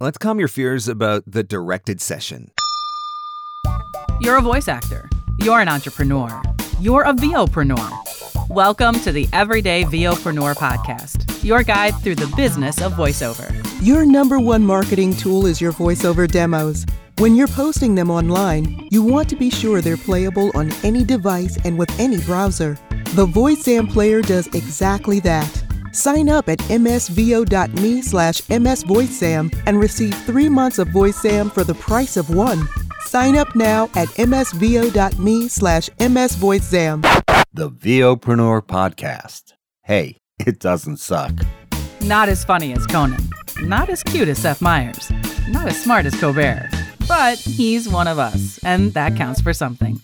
Let's calm your fears about the directed session. You're a voice actor. You're an entrepreneur. You're a VOpreneur. Welcome to the Everyday VOpreneur podcast, your guide through the business of voiceover. Your number one marketing tool is your voiceover demos. When you're posting them online, you want to be sure they're playable on any device and with any browser. The VoiceZam player does exactly that. Sign up at msvo.me slash msvoicezam and receive three months of VoiceZam for the price of one. Sign up now at msvo.me slash msvoicezam. The VOpreneur Podcast. Hey, it doesn't suck. Not as funny as Conan. Not as cute as Seth Meyers. Not as smart as Colbert. But he's one of us, and that counts for something.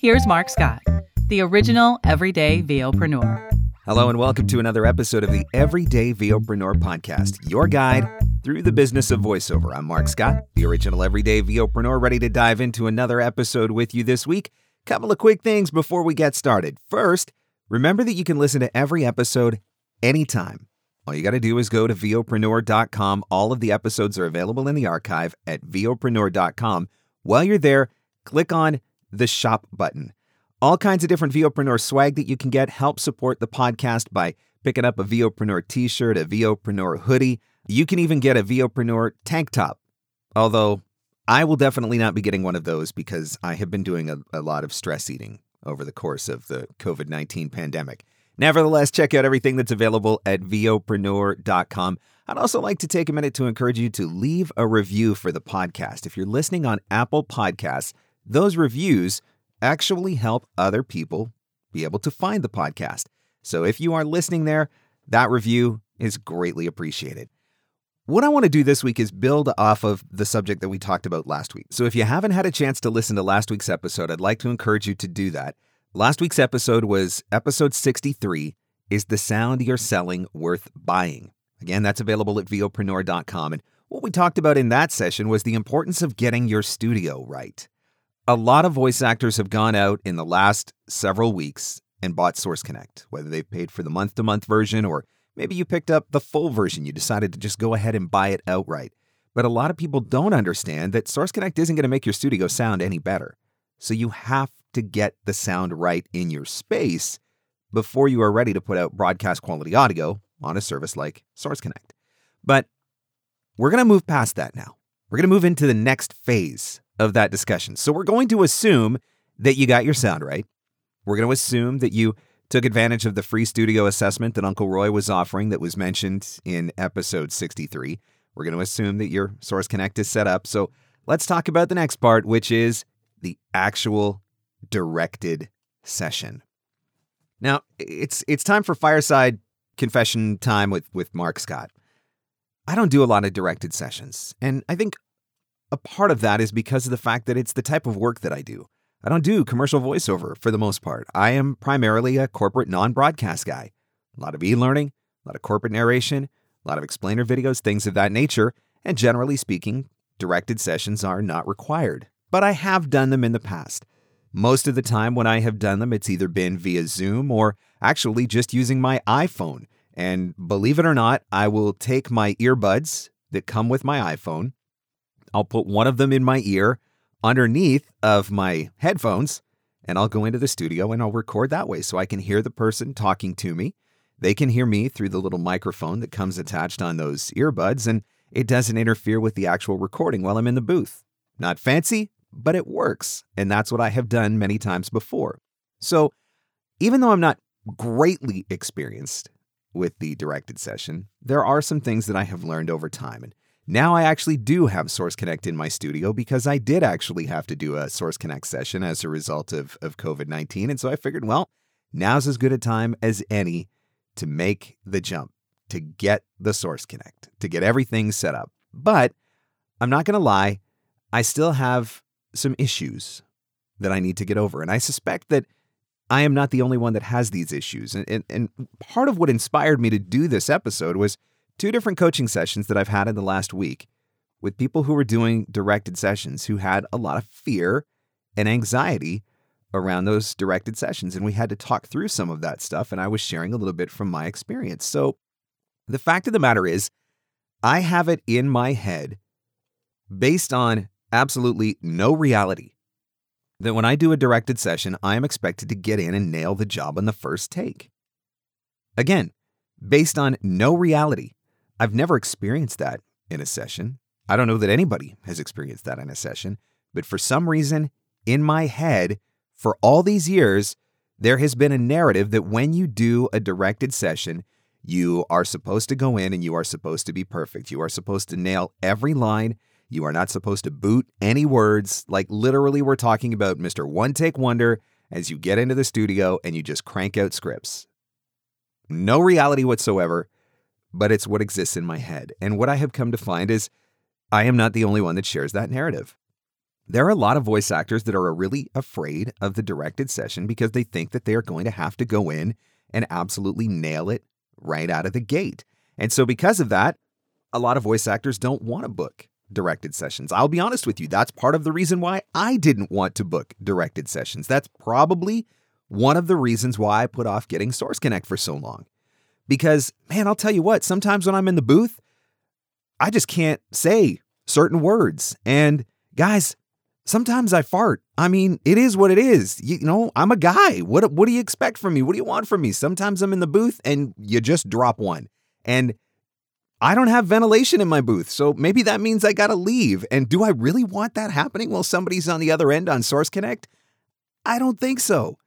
Here's Marc Scott, the original everyday VOpreneur. Hello, and welcome to another episode of the Everyday VOpreneur Podcast, your guide through the business of voiceover. I'm Marc Scott, the original Everyday VOpreneur, ready to dive into another episode with you this week. Couple of quick things before we get started. First, remember that you can listen to every episode anytime. All you got to do is go to VOpreneur.com. All of the episodes are available in the archive at VOpreneur.com. While you're there, click on the shop button. All kinds of different VOpreneur swag that you can get. Help support the podcast by picking up a VOpreneur t-shirt, a VOpreneur hoodie. You can even get a VOpreneur tank top. Although I will definitely not be getting one of those because I have been doing a, a lot of stress eating over the course of the COVID 19 pandemic. Nevertheless, check out everything that's available at VOpreneur.com. I'd also like to take a minute to encourage you to leave a review for the podcast. If you're listening on Apple Podcasts, those reviews actually help other people be able to find the podcast. So if you are listening there, that review is greatly appreciated. What I want to do this week is build off of the subject that we talked about last week. So if you haven't had a chance to listen to last week's episode, I'd like to encourage you to do that. Last week's episode was episode 63 Is the Sound You're Selling Worth Buying? Again, that's available at VOpreneur.com. And what we talked about in that session was the importance of getting your studio right. A lot of voice actors have gone out in the last several weeks and bought Source Connect, whether they've paid for the month to month version or maybe you picked up the full version. You decided to just go ahead and buy it outright. But a lot of people don't understand that Source Connect isn't going to make your studio sound any better. So you have to get the sound right in your space before you are ready to put out broadcast quality audio on a service like Source Connect. But we're going to move past that now. We're going to move into the next phase of that discussion. So we're going to assume that you got your sound right. We're going to assume that you took advantage of the free studio assessment that Uncle Roy was offering that was mentioned in episode 63. We're going to assume that your Source Connect is set up. So let's talk about the next part, which is the actual directed session. Now, it's it's time for fireside confession time with with Marc Scott. I don't do a lot of directed sessions, and I think a part of that is because of the fact that it's the type of work that I do. I don't do commercial voiceover for the most part. I am primarily a corporate non broadcast guy. A lot of e learning, a lot of corporate narration, a lot of explainer videos, things of that nature, and generally speaking, directed sessions are not required. But I have done them in the past. Most of the time, when I have done them, it's either been via Zoom or actually just using my iPhone. And believe it or not, I will take my earbuds that come with my iPhone I'll put one of them in my ear underneath of my headphones and I'll go into the studio and I'll record that way so I can hear the person talking to me. They can hear me through the little microphone that comes attached on those earbuds and it doesn't interfere with the actual recording while I'm in the booth. Not fancy, but it works. And that's what I have done many times before. So even though I'm not greatly experienced with the directed session, there are some things that I have learned over time. And now I actually do have Source Connect in my studio because I did actually have to do a Source Connect session as a result of, of COVID 19. And so I figured, well, now's as good a time as any to make the jump, to get the Source Connect, to get everything set up. But I'm not going to lie, I still have some issues that I need to get over. And I suspect that I am not the only one that has these issues. And, and, and part of what inspired me to do this episode was two different coaching sessions that I've had in the last week with people who were doing directed sessions who had a lot of fear and anxiety around those directed sessions. And we had to talk through some of that stuff. And I was sharing a little bit from my experience. So the fact of the matter is, I have it in my head based on absolutely no reality that when I do a directed session, I am expected to get in and nail the job on the first take. Again, based on no reality. I've never experienced that in a session. I don't know that anybody has experienced that in a session, but for some reason, in my head, for all these years, there has been a narrative that when you do a directed session, you are supposed to go in and you are supposed to be perfect. You are supposed to nail every line. You are not supposed to boot any words. Like literally, we're talking about Mr. One Take Wonder as you get into the studio and you just crank out scripts. No reality whatsoever, but it's what exists in my head. And what I have come to find is I am not the only one that shares that narrative. There are a lot of voice actors that are really afraid of the directed session because they think that they are going to have to go in and absolutely nail it right out of the gate. And so, because of that, a lot of voice actors don't want to book directed sessions. I'll be honest with you, that's part of the reason why I didn't want to book directed sessions. That's probably one of the reasons why I put off getting Source Connect for so long. Because, man, I'll tell you what, sometimes when I'm in the booth, I just can't say certain words. And guys, sometimes I fart. I mean, it is what it is. You, know, I'm a guy. What what do you expect from me? What do you want from me? Sometimes I'm in the booth and you just drop one. And I don't have ventilation in my booth, so maybe that means I got to leave. And do I really want that happening while somebody's on the other end on Source Connect? I don't think so.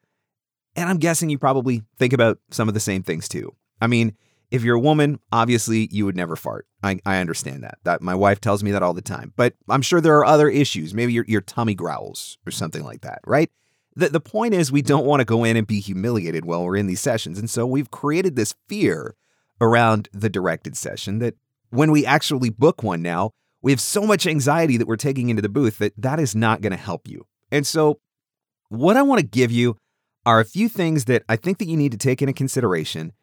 And I'm guessing you probably think about some of the same things too. I mean, if you're a woman, obviously you would never fart. I, I understand that. That my wife tells me that all the time. But I'm sure there are other issues. Maybe your, your tummy growls or something like that, right? The, the point is, we don't want to go in and be humiliated while we're in these sessions. And so we've created this fear around the directed session that when we actually book one now, we have so much anxiety that we're taking into the booth that that is not going to help you. And so, what I want to give you are a few things that I think that you need to take into consideration.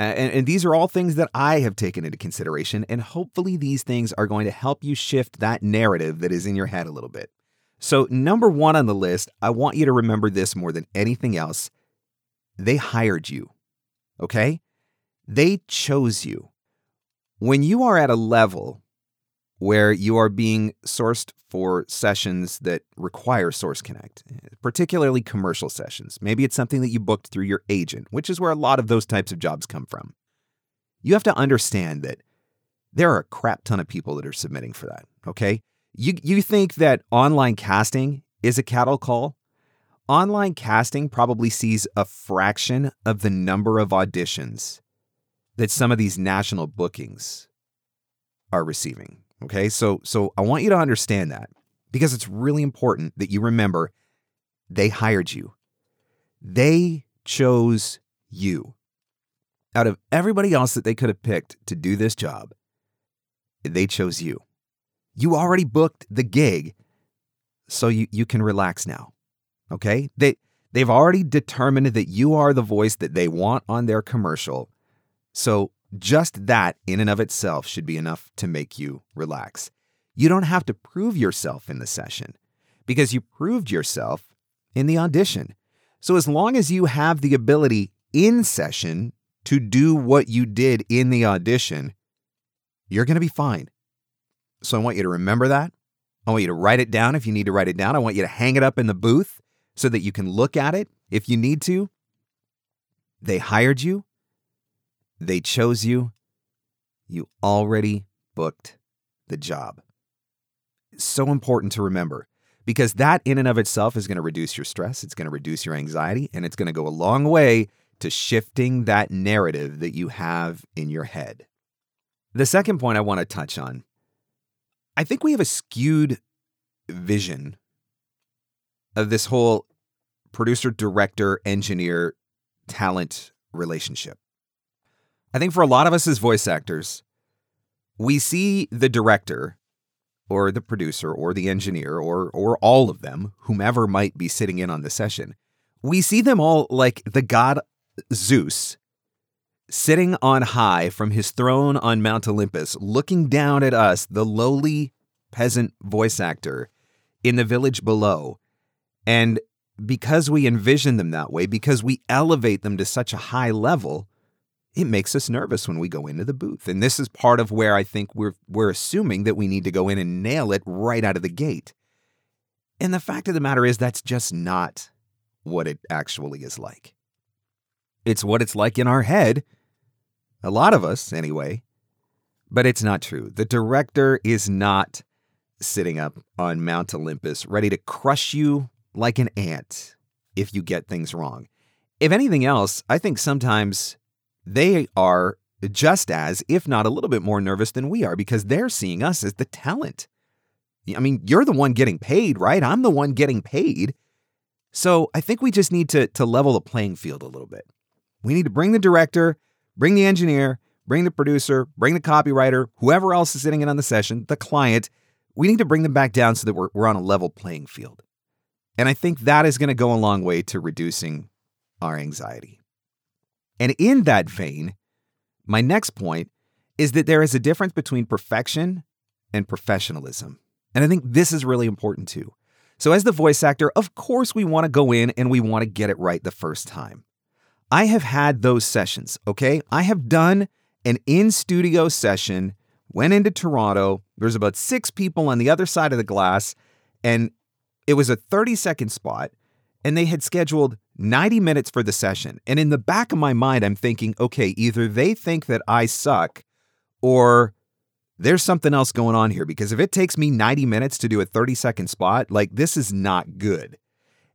And, and these are all things that I have taken into consideration. And hopefully, these things are going to help you shift that narrative that is in your head a little bit. So, number one on the list, I want you to remember this more than anything else. They hired you. Okay? They chose you. When you are at a level where you are being sourced for sessions that require Source Connect, particularly commercial sessions. Maybe it's something that you booked through your agent, which is where a lot of those types of jobs come from. You have to understand that there are a crap ton of people that are submitting for that, okay? You, you think that online casting is a cattle call? Online casting probably sees a fraction of the number of auditions that some of these national bookings are receiving. Okay. So, so I want you to understand that because it's really important that you remember they hired you. They chose you. Out of everybody else that they could have picked to do this job, they chose you. You already booked the gig, so you, you can relax now. Okay? They they've already determined that you are the voice that they want on their commercial. So just that, in and of itself, should be enough to make you relax. You don't have to prove yourself in the session because you proved yourself in the audition. So, as long as you have the ability in session to do what you did in the audition, you're going to be fine. So, I want you to remember that. I want you to write it down if you need to write it down. I want you to hang it up in the booth so that you can look at it if you need to. They hired you they chose you. You already booked the job. So important to remember because that, in and of itself, is going to reduce your stress, it's going to reduce your anxiety, and it's going to go a long way to shifting that narrative that you have in your head. The second point I want to touch on I think we have a skewed vision of this whole producer, director, engineer, talent relationship. I think for a lot of us as voice actors, we see the director or the producer or the engineer or or all of them, whomever might be sitting in on the session. We see them all like the god Zeus sitting on high from his throne on Mount Olympus, looking down at us, the lowly peasant voice actor in the village below. And because we envision them that way, because we elevate them to such a high level, it makes us nervous when we go into the booth. And this is part of where I think we're we're assuming that we need to go in and nail it right out of the gate. And the fact of the matter is that's just not what it actually is like. It's what it's like in our head. A lot of us, anyway. But it's not true. The director is not sitting up on Mount Olympus, ready to crush you like an ant if you get things wrong. If anything else, I think sometimes they are just as, if not a little bit more nervous than we are because they're seeing us as the talent. I mean, you're the one getting paid, right? I'm the one getting paid. So I think we just need to, to level the playing field a little bit. We need to bring the director, bring the engineer, bring the producer, bring the copywriter, whoever else is sitting in on the session, the client. We need to bring them back down so that we're, we're on a level playing field. And I think that is going to go a long way to reducing our anxiety. And in that vein, my next point is that there is a difference between perfection and professionalism. And I think this is really important too. So, as the voice actor, of course, we want to go in and we want to get it right the first time. I have had those sessions, okay? I have done an in studio session, went into Toronto. There's about six people on the other side of the glass, and it was a 30 second spot, and they had scheduled 90 minutes for the session. And in the back of my mind, I'm thinking, okay, either they think that I suck or there's something else going on here because if it takes me 90 minutes to do a 30 second spot, like this is not good.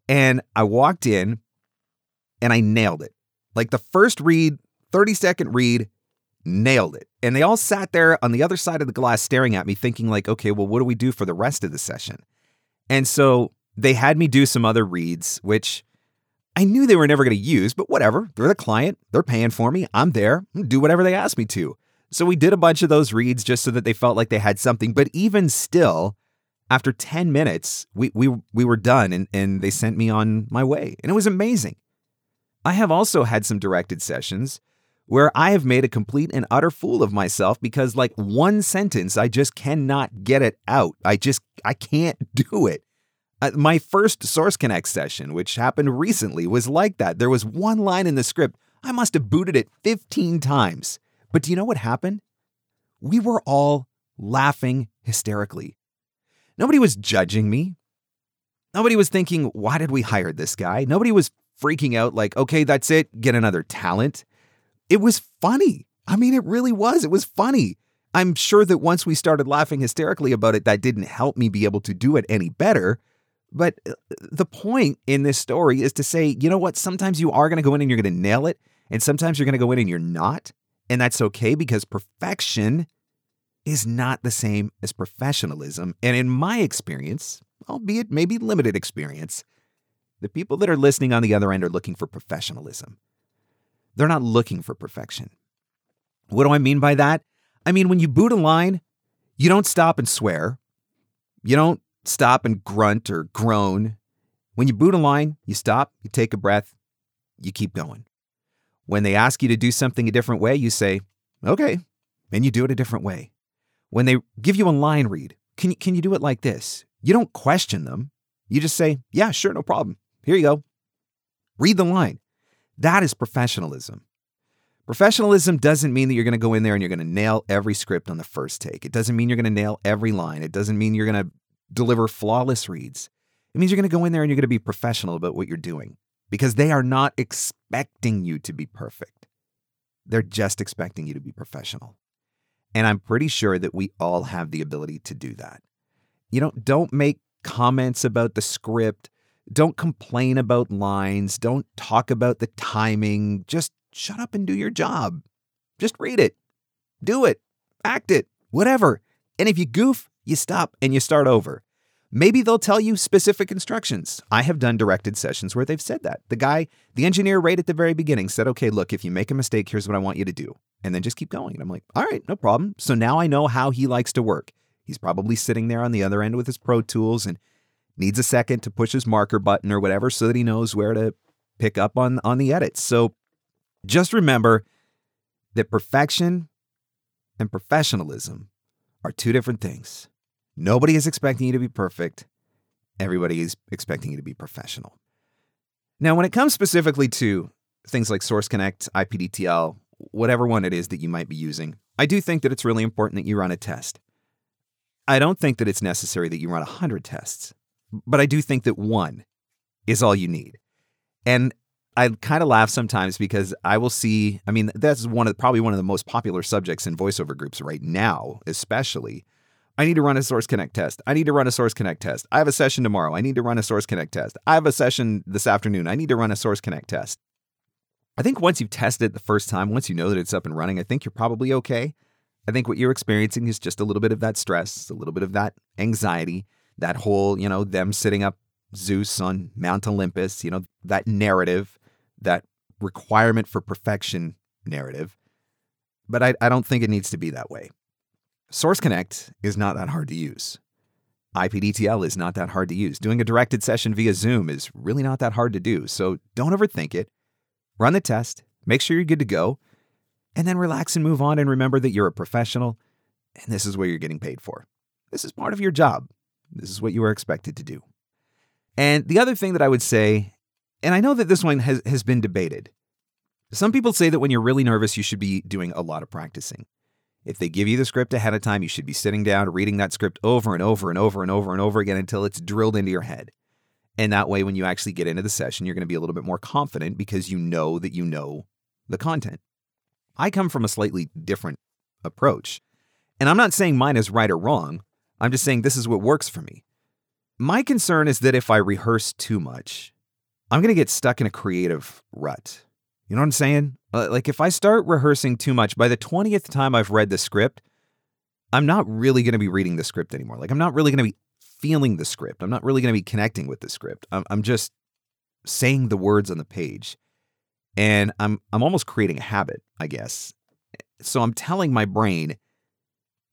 And I walked in and I nailed it. Like the first read, 30 second read, nailed it. And they all sat there on the other side of the glass staring at me thinking like, okay, well what do we do for the rest of the session? And so they had me do some other reads which I knew they were never going to use, but whatever. They're the client. They're paying for me. I'm there. Do whatever they ask me to. So we did a bunch of those reads just so that they felt like they had something. But even still, after 10 minutes, we, we, we were done and, and they sent me on my way. And it was amazing. I have also had some directed sessions where I have made a complete and utter fool of myself because, like, one sentence, I just cannot get it out. I just, I can't do it. Uh, my first Source Connect session, which happened recently, was like that. There was one line in the script. I must have booted it 15 times. But do you know what happened? We were all laughing hysterically. Nobody was judging me. Nobody was thinking, why did we hire this guy? Nobody was freaking out like, okay, that's it, get another talent. It was funny. I mean, it really was. It was funny. I'm sure that once we started laughing hysterically about it, that didn't help me be able to do it any better. But uh, the point in this story is to say, you know what? Sometimes you are going to go in and you're going to nail it. And sometimes you're going to go in and you're not. And that's okay because perfection is not the same as professionalism. And in my experience, albeit maybe limited experience, the people that are listening on the other end are looking for professionalism. They're not looking for perfection. What do I mean by that? I mean, when you boot a line, you don't stop and swear. You don't stop and grunt or groan. When you boot a line, you stop, you take a breath, you keep going. When they ask you to do something a different way, you say, okay, and you do it a different way. When they give you a line read, can you, can you do it like this? You don't question them. You just say, yeah, sure, no problem. Here you go. Read the line. That is professionalism. Professionalism doesn't mean that you're going to go in there and you're going to nail every script on the first take. It doesn't mean you're going to nail every line. It doesn't mean you're going to deliver flawless reads. It means you're going to go in there and you're going to be professional about what you're doing because they are not expecting you to be perfect. They're just expecting you to be professional. And I'm pretty sure that we all have the ability to do that. You know, don't make comments about the script. Don't complain about lines. Don't talk about the timing. Just shut up and do your job. Just read it, do it, act it, whatever. And if you goof, you stop and you start over. Maybe they'll tell you specific instructions. I have done directed sessions where they've said that. The guy, the engineer, right at the very beginning said, okay, look, if you make a mistake, here's what I want you to do. And then just keep going. And I'm like, all right, no problem. So now I know how he likes to work. He's probably sitting there on the other end with his Pro Tools and needs a second to push his marker button or whatever so that he knows where to pick up on, on the edits. So just remember that perfection and professionalism are two different things. Nobody is expecting you to be perfect. Everybody is expecting you to be professional. Now, when it comes specifically to things like Source Connect, IPDTL, whatever one it is that you might be using, I do think that it's really important that you run a test. I don't think that it's necessary that you run 100 tests, but I do think that one is all you need. And I kind of laugh sometimes because I will see, I mean, that's one of probably one of the most popular subjects in voiceover groups right now, especially. I need to run a Source Connect test. I need to run a Source Connect test. I have a session tomorrow. I need to run a Source Connect test. I have a session this afternoon. I need to run a Source Connect test. I think once you've tested it the first time, once you know that it's up and running, I think you're probably okay. I think what you're experiencing is just a little bit of that stress, a little bit of that anxiety, that whole, you know, them sitting up Zeus on Mount Olympus, you know, that narrative, that requirement for perfection narrative. But I, I don't think it needs to be that way. Source Connect is not that hard to use. IPDTL is not that hard to use. Doing a directed session via Zoom is really not that hard to do. So don't overthink it. Run the test, make sure you're good to go, and then relax and move on and remember that you're a professional and this is what you're getting paid for. This is part of your job. This is what you are expected to do. And the other thing that I would say, and I know that this one has, has been debated. Some people say that when you're really nervous, you should be doing a lot of practicing. If they give you the script ahead of time, you should be sitting down reading that script over and over and over and over and over again until it's drilled into your head. And that way, when you actually get into the session, you're going to be a little bit more confident because you know that you know the content. I come from a slightly different approach. And I'm not saying mine is right or wrong. I'm just saying this is what works for me. My concern is that if I rehearse too much, I'm going to get stuck in a creative rut. You know what I'm saying? Uh, like if I start rehearsing too much, by the 20th time I've read the script, I'm not really going to be reading the script anymore. Like I'm not really going to be feeling the script. I'm not really going to be connecting with the script. I'm, I'm just saying the words on the page. And I'm I'm almost creating a habit, I guess. So I'm telling my brain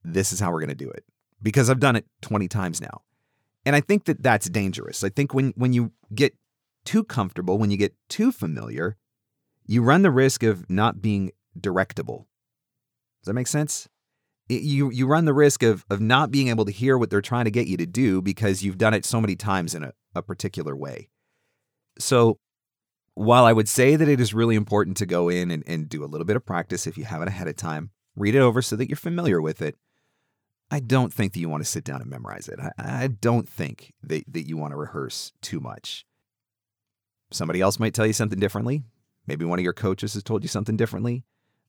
this is how we're going to do it because I've done it 20 times now. And I think that that's dangerous. I think when when you get too comfortable, when you get too familiar, you run the risk of not being directable. Does that make sense? You you run the risk of of not being able to hear what they're trying to get you to do because you've done it so many times in a, a particular way. So while I would say that it is really important to go in and, and do a little bit of practice if you have it ahead of time, read it over so that you're familiar with it. I don't think that you want to sit down and memorize it. I, I don't think that, that you want to rehearse too much. Somebody else might tell you something differently. Maybe one of your coaches has told you something differently.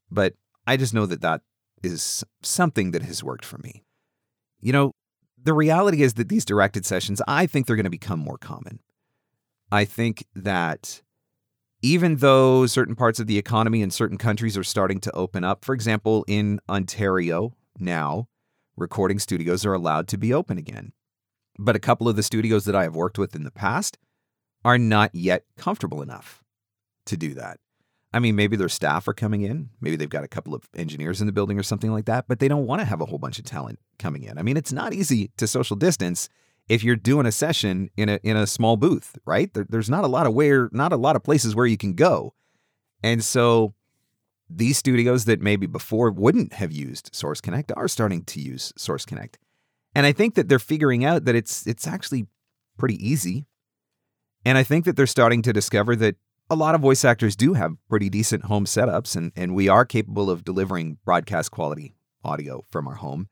But I just know that that is something that has worked for me. You know, the reality is that these directed sessions, I think they're going to become more common. I think that even though certain parts of the economy in certain countries are starting to open up, for example, in Ontario now, recording studios are allowed to be open again. But a couple of the studios that I have worked with in the past are not yet comfortable enough to do that. I mean, maybe their staff are coming in, maybe they've got a couple of engineers in the building or something like that, but they don't want to have a whole bunch of talent coming in. I mean, it's not easy to social distance if you're doing a session in a in a small booth, right? There, there's not a lot of where not a lot of places where you can go. And so these studios that maybe before wouldn't have used Source Connect are starting to use Source Connect. And I think that they're figuring out that it's it's actually pretty easy. And I think that they're starting to discover that a lot of voice actors do have pretty decent home setups and, and we are capable of delivering broadcast quality audio from our home.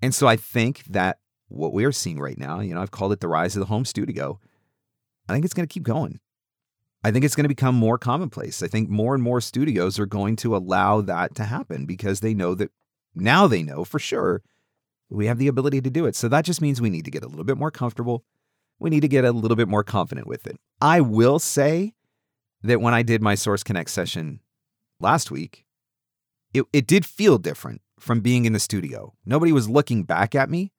And so I think that what we're seeing right now, you know, I've called it the rise of the home studio. I think it's going to keep going. I think it's going to become more commonplace. I think more and more studios are going to allow that to happen because they know that now they know for sure we have the ability to do it. So that just means we need to get a little bit more comfortable. We need to get a little bit more confident with it. I will say that when I did my Source Connect session last week, it, it did feel different from being in the studio. Nobody was looking back at me.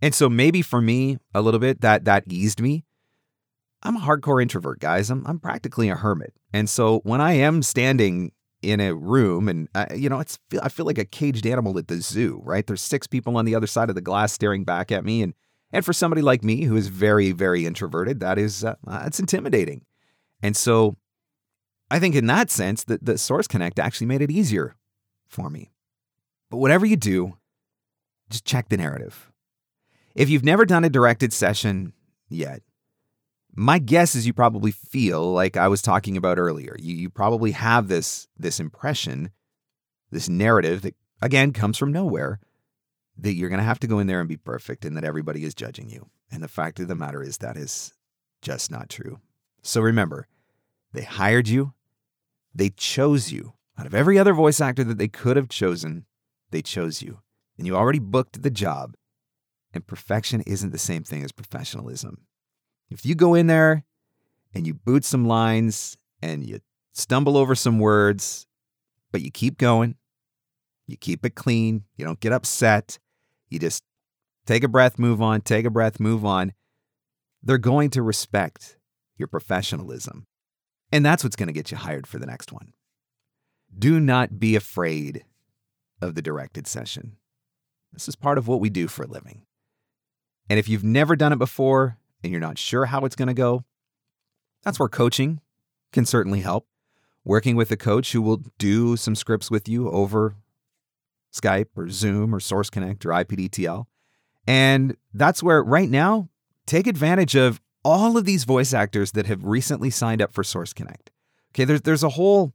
And so maybe for me, a little bit that that eased me. I'm a hardcore introvert, guys. I'm I'm practically a hermit. And so when I am standing in a room and uh, you know, it's I feel like a caged animal at the zoo, right? There's six people on the other side of the glass staring back at me and and for somebody like me who is very very introverted, that is uh, that's intimidating. And so I think in that sense that the Source Connect actually made it easier for me. But whatever you do, just check the narrative. If you've never done a directed session yet, my guess is you probably feel like I was talking about earlier. You, you probably have this, this impression this narrative that, again, comes from nowhere that you're going to have to go in there and be perfect and that everybody is judging you. And the fact of the matter is that is just not true. So remember, they hired you, they chose you. Out of every other voice actor that they could have chosen, they chose you. And you already booked the job. And perfection isn't the same thing as professionalism. If you go in there and you boot some lines and you stumble over some words, but you keep going, you keep it clean, you don't get upset, you just take a breath, move on, take a breath, move on. They're going to respect your professionalism. And that's what's going to get you hired for the next one. Do not be afraid of the directed session. This is part of what we do for a living. And if you've never done it before and you're not sure how it's going to go, that's where coaching can certainly help. Working with a coach who will do some scripts with you over Skype or Zoom or Source Connect or IPDTL. And that's where right now, take advantage of all of these voice actors that have recently signed up for Source Connect. Okay, there's there's a whole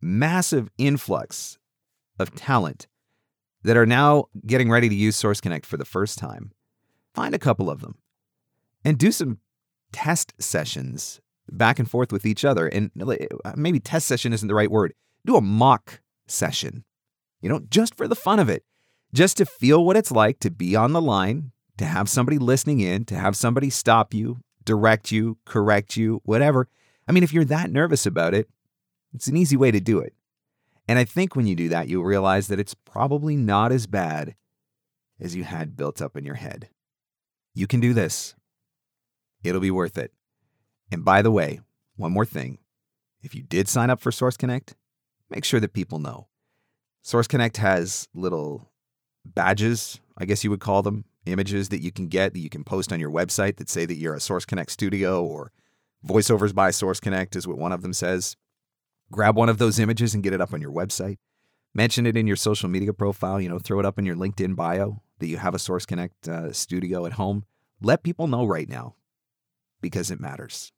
massive influx of talent that are now getting ready to use Source Connect for the first time. Find a couple of them and do some test sessions back and forth with each other. And uh, maybe test session isn't the right word. Do a mock session, you know, just for the fun of it, just to feel what it's like to be on the line, to have somebody listening in, to have somebody stop you, direct you, correct you, whatever. I mean, if you're that nervous about it, it's an easy way to do it. And I think when you do that, you'll realize that it's probably not as bad as you had built up in your head. You can do this. It'll be worth it. And by the way, one more thing. If you did sign up for Source Connect, make sure that people know. Source Connect has little badges, I guess you would call them, images that you can get that you can post on your website that say that you're a Source Connect studio or voiceovers by Source Connect is what one of them says. Grab one of those images and get it up on your website. Mention it in your social media profile, you know, throw it up in your LinkedIn bio that you have a Source Connect uh, studio at home. Let people know right now because it matters.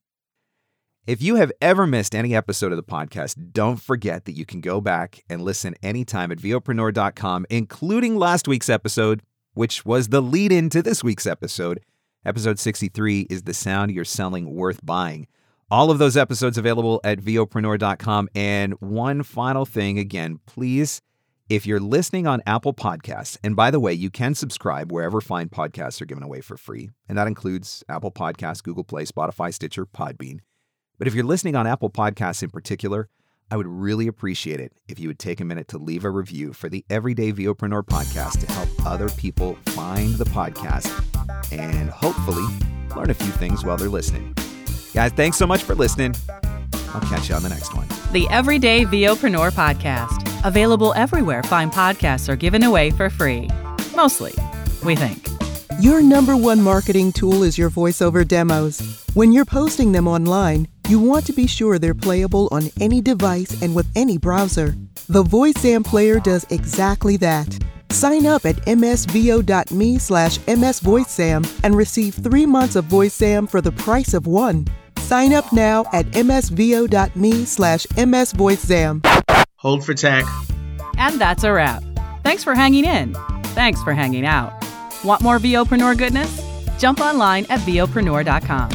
If you have ever missed any episode of the podcast, don't forget that you can go back and listen anytime at VOpreneur.com, including last week's episode, which was the lead in to this week's episode. Episode 63 is The Sound You're Selling Worth Buying. All of those episodes available at VOpreneur.com. And one final thing again, please, if you're listening on Apple Podcasts, and by the way, you can subscribe wherever fine podcasts are given away for free, and that includes Apple Podcasts, Google Play, Spotify, Stitcher, Podbean. But if you're listening on Apple Podcasts in particular, I would really appreciate it if you would take a minute to leave a review for the Everyday VOpreneur podcast to help other people find the podcast and hopefully learn a few things while they're listening. Guys, thanks so much for listening. I'll catch you on the next one. The Everyday VOpreneur podcast, available everywhere fine podcasts are given away for free. Mostly, we think. Your number one marketing tool is your voiceover demos. When you're posting them online, you want to be sure they're playable on any device and with any browser. The VoiceZam player does exactly that. Sign up at msvo.me slash msvoicezam and receive three months of VoiceZam for the price of one. Sign up now at msvo.me slash msvoicezam. Hold for tech. And that's a wrap. Thanks for hanging in. Thanks for hanging out. Want more VOpreneur goodness? Jump online at VOpreneur.com.